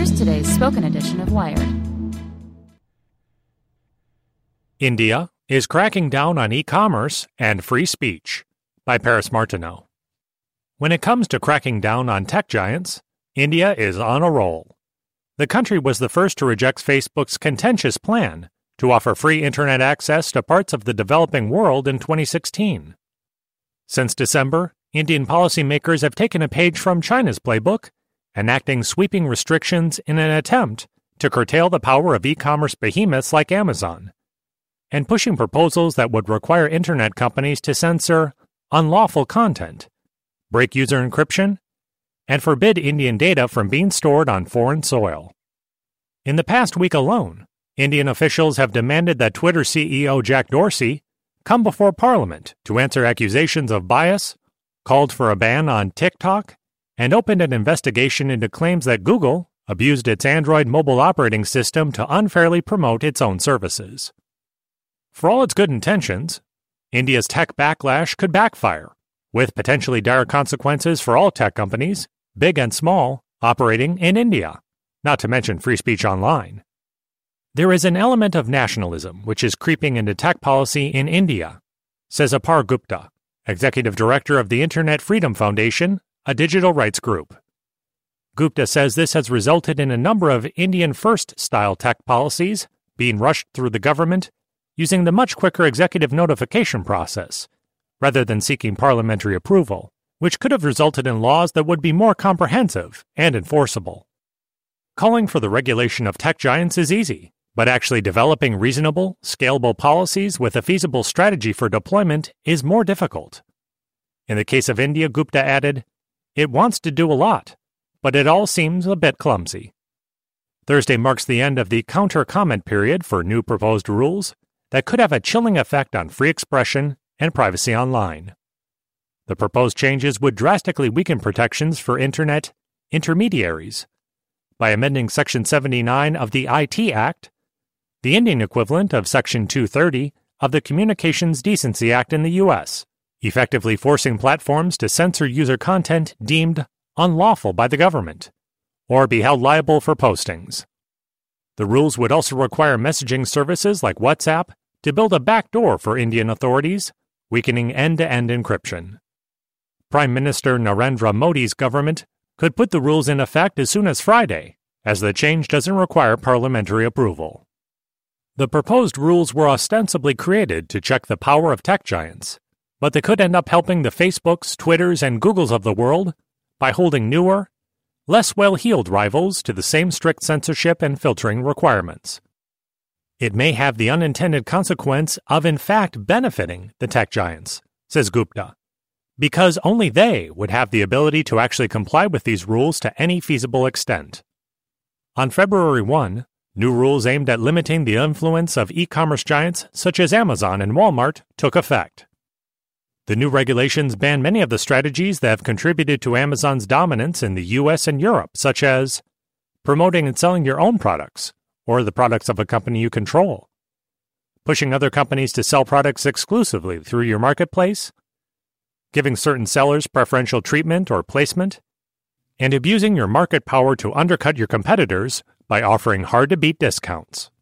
Here's today's spoken edition of Wired. India is cracking down on e commerce and free speech by Paris Martineau. When it comes to cracking down on tech giants, India is on a roll. The country was the first to reject Facebook's contentious plan to offer free internet access to parts of the developing world in 2016. Since December, Indian policymakers have taken a page from China's playbook, enacting sweeping restrictions in an attempt to curtail the power of e commerce behemoths like Amazon, and pushing proposals that would require internet companies to censor unlawful content, break user encryption, and forbid Indian data from being stored on foreign soil. In the past week alone, Indian officials have demanded that Twitter CEO Jack Dorsey come before Parliament to answer accusations of bias, called for a ban on TikTok, and opened an investigation into claims that Google abused its Android mobile operating system to unfairly promote its own services. For all its good intentions, India's tech backlash could backfire, with potentially dire consequences for all tech companies, big and small, operating in India, not to mention free speech online. There is an element of nationalism which is creeping into tech policy in India, says Apar Gupta, executive director of the Internet Freedom Foundation, a digital rights group. Gupta says this has resulted in a number of Indian first style tech policies being rushed through the government using the much quicker executive notification process, rather than seeking parliamentary approval, which could have resulted in laws that would be more comprehensive and enforceable. Calling for the regulation of tech giants is easy, but actually developing reasonable, scalable policies with a feasible strategy for deployment is more difficult. In the case of India, Gupta added, it wants to do a lot, but it all seems a bit clumsy. Thursday marks the end of the counter comment period for new proposed rules that could have a chilling effect on free expression and privacy online. The proposed changes would drastically weaken protections for Internet intermediaries. By amending Section 79 of the IT Act, the Indian equivalent of Section 230 of the Communications Decency Act in the U.S., effectively forcing platforms to censor user content deemed unlawful by the government or be held liable for postings. The rules would also require messaging services like WhatsApp to build a backdoor for Indian authorities, weakening end to end encryption. Prime Minister Narendra Modi's government could put the rules in effect as soon as Friday, as the change doesn't require parliamentary approval. The proposed rules were ostensibly created to check the power of tech giants, but they could end up helping the Facebooks, Twitters, and Googles of the world by holding newer, less well heeled rivals to the same strict censorship and filtering requirements. It may have the unintended consequence of, in fact, benefiting the tech giants, says Gupta, because only they would have the ability to actually comply with these rules to any feasible extent. On February 1, New rules aimed at limiting the influence of e commerce giants such as Amazon and Walmart took effect. The new regulations ban many of the strategies that have contributed to Amazon's dominance in the US and Europe, such as promoting and selling your own products or the products of a company you control, pushing other companies to sell products exclusively through your marketplace, giving certain sellers preferential treatment or placement, and abusing your market power to undercut your competitors by offering hard to beat discounts.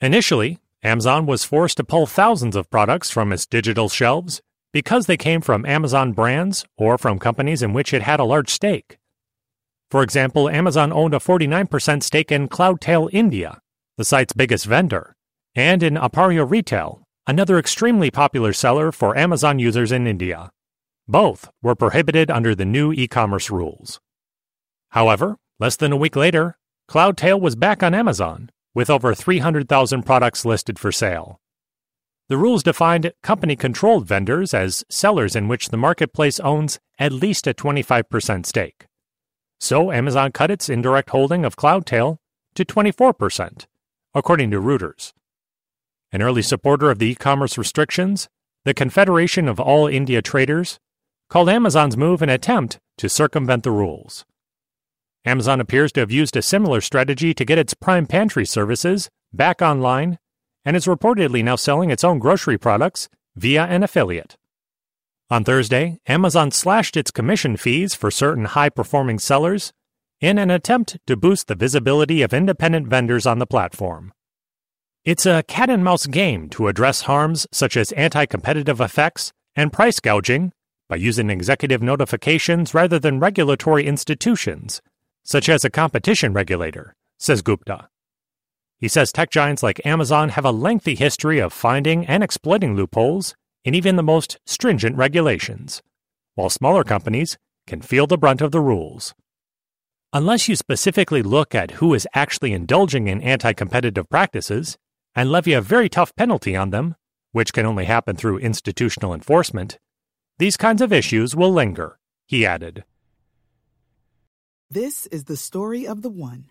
Initially, Amazon was forced to pull thousands of products from its digital shelves because they came from Amazon brands or from companies in which it had a large stake. For example, Amazon owned a 49% stake in Cloudtail India, the site's biggest vendor, and in Appario Retail, another extremely popular seller for Amazon users in India. Both were prohibited under the new e commerce rules. However, less than a week later, Cloudtail was back on Amazon, with over 300,000 products listed for sale. The rules defined company controlled vendors as sellers in which the marketplace owns at least a 25% stake. So Amazon cut its indirect holding of Cloudtail to 24%, according to Reuters. An early supporter of the e commerce restrictions, the Confederation of All India Traders called Amazon's move an attempt to circumvent the rules. Amazon appears to have used a similar strategy to get its Prime Pantry services back online and is reportedly now selling its own grocery products via an affiliate. On Thursday, Amazon slashed its commission fees for certain high performing sellers in an attempt to boost the visibility of independent vendors on the platform. It's a cat and mouse game to address harms such as anti competitive effects and price gouging by using executive notifications rather than regulatory institutions, such as a competition regulator, says Gupta. He says tech giants like Amazon have a lengthy history of finding and exploiting loopholes in even the most stringent regulations, while smaller companies can feel the brunt of the rules. Unless you specifically look at who is actually indulging in anti competitive practices and levy a very tough penalty on them, which can only happen through institutional enforcement, these kinds of issues will linger, he added. This is the story of the one.